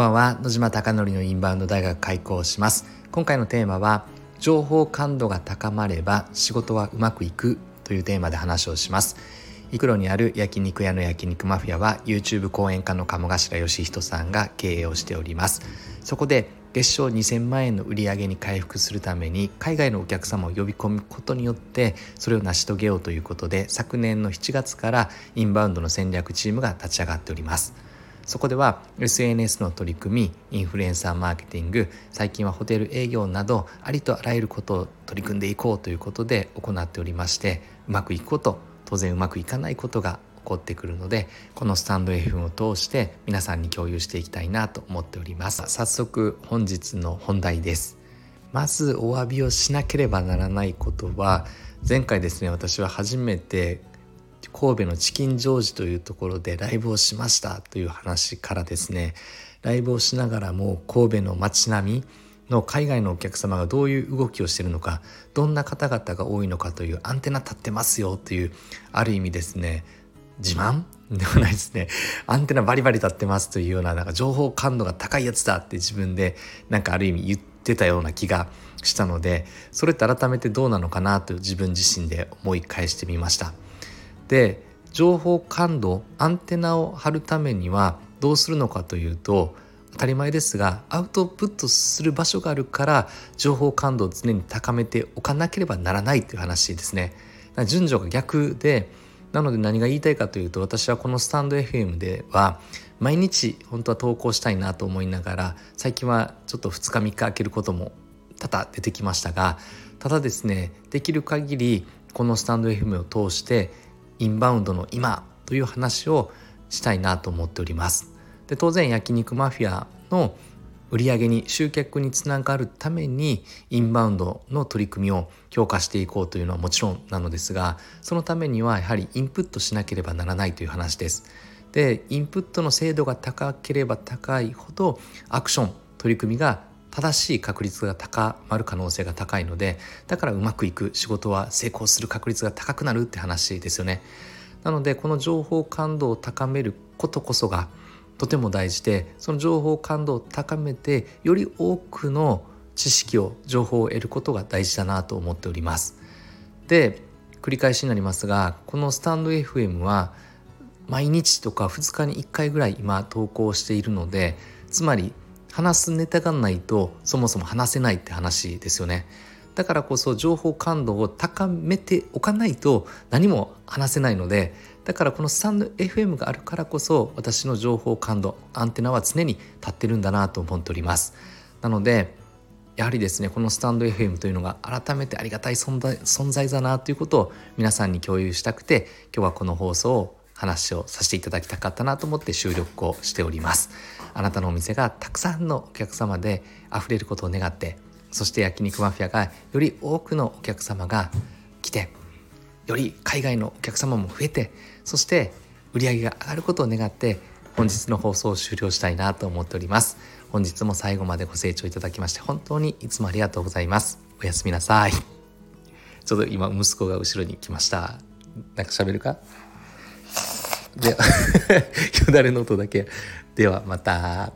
ばんは。野島貴則のインバウンド大学開講します。今回のテーマは情報感度が高まれば仕事はうまくいくというテーマで話をします。イクロにある焼肉屋の焼肉マフィアは YouTube 講演家の鴨頭義人さんが経営をしております。そこで月賞2000万円の売り上げに回復するために海外のお客様を呼び込むことによってそれを成し遂げようということで昨年の7月からインバウンドの戦略チームが立ち上がっております。そこでは SNS の取り組みインフルエンサーマーケティング最近はホテル営業などありとあらゆることを取り組んでいこうということで行っておりましてうまくいくこと当然うまくいかないことが起こってくるのでこのスタンド FM を通して皆さんに共有していきたいなと思っております。早速本日の本題です。まずお詫びをしなければならないことは前回ですね私は初めて神戸のチキンジョージというところでライブをしましたという話からですねライブをしながらも神戸の街並みの海外のお客様がどういう動きをしてるのかどんな方々が多いのかというアンテナ立ってますよというある意味ですね自慢ではないですねアンテナバリバリ立ってますというようななんか情報感度が高いやつだって自分でなんかある意味言ってたような気がしたのでそれって改めてどうなのかなと自分自身で思い返してみました。で情報感度アンテナを張るためにはどうするのかというと当たり前ですがアウトプットする場所があるから情報感度を常に高めておかなければならないという話ですね。順序が逆でなので何が言いたいかというと私はこのスタンド FM では毎日本当は投稿したいなと思いながら最近はちょっと2日3日空けることも多々出てきましたがただですねできる限りこのスタンド FM を通してインバウンドの今という話をしたいなと思っておりますで当然焼肉マフィアの売り上げに集客につながるためにインバウンドの取り組みを強化していこうというのはもちろんなのですがそのためにはやはりインプットしなければならないという話です。でインプットの精度が高ければ高いほどアクション取り組みが正しい確率が高まる可能性が高いのでだからうまくいく仕事は成功する確率が高くなるって話ですよね。なのでこの情報感度を高めることこそがとても大事でその情報感度を高めてより多くの知識を情報を得ることが大事だなと思っております。で繰り返しになりますがこのスタンド FM は毎日とか2日に1回ぐらい今投稿しているのでつまり話すネタがないとそもそも話せないって話ですよね。だからこそ情報感度を高めておかないと何も話せないのでだからこのスタンド FM があるからこそ私の情報感度アンテナは常に立ってるんだなと思っております。なのでやはりですねこのスタンド FM というのが改めてありがたい存在存在だなということを皆さんに共有したくて今日はこの放送を話をさせていただきたかったなと思って収録をしております。あなたのお店がたくさんのお客様で溢れることを願ってそして焼肉マフィアがより多くのお客様が来てより海外のお客様も増えてそして売り上げが上がることを願って本日の放送を終了したいなと思っております。本日も最後までご清聴いただきまして本当にいつもありがとうございます。おやすみなさい。ちょっと今息子が後ろに来ました。なんか喋るか？で よだれの音だけではまた。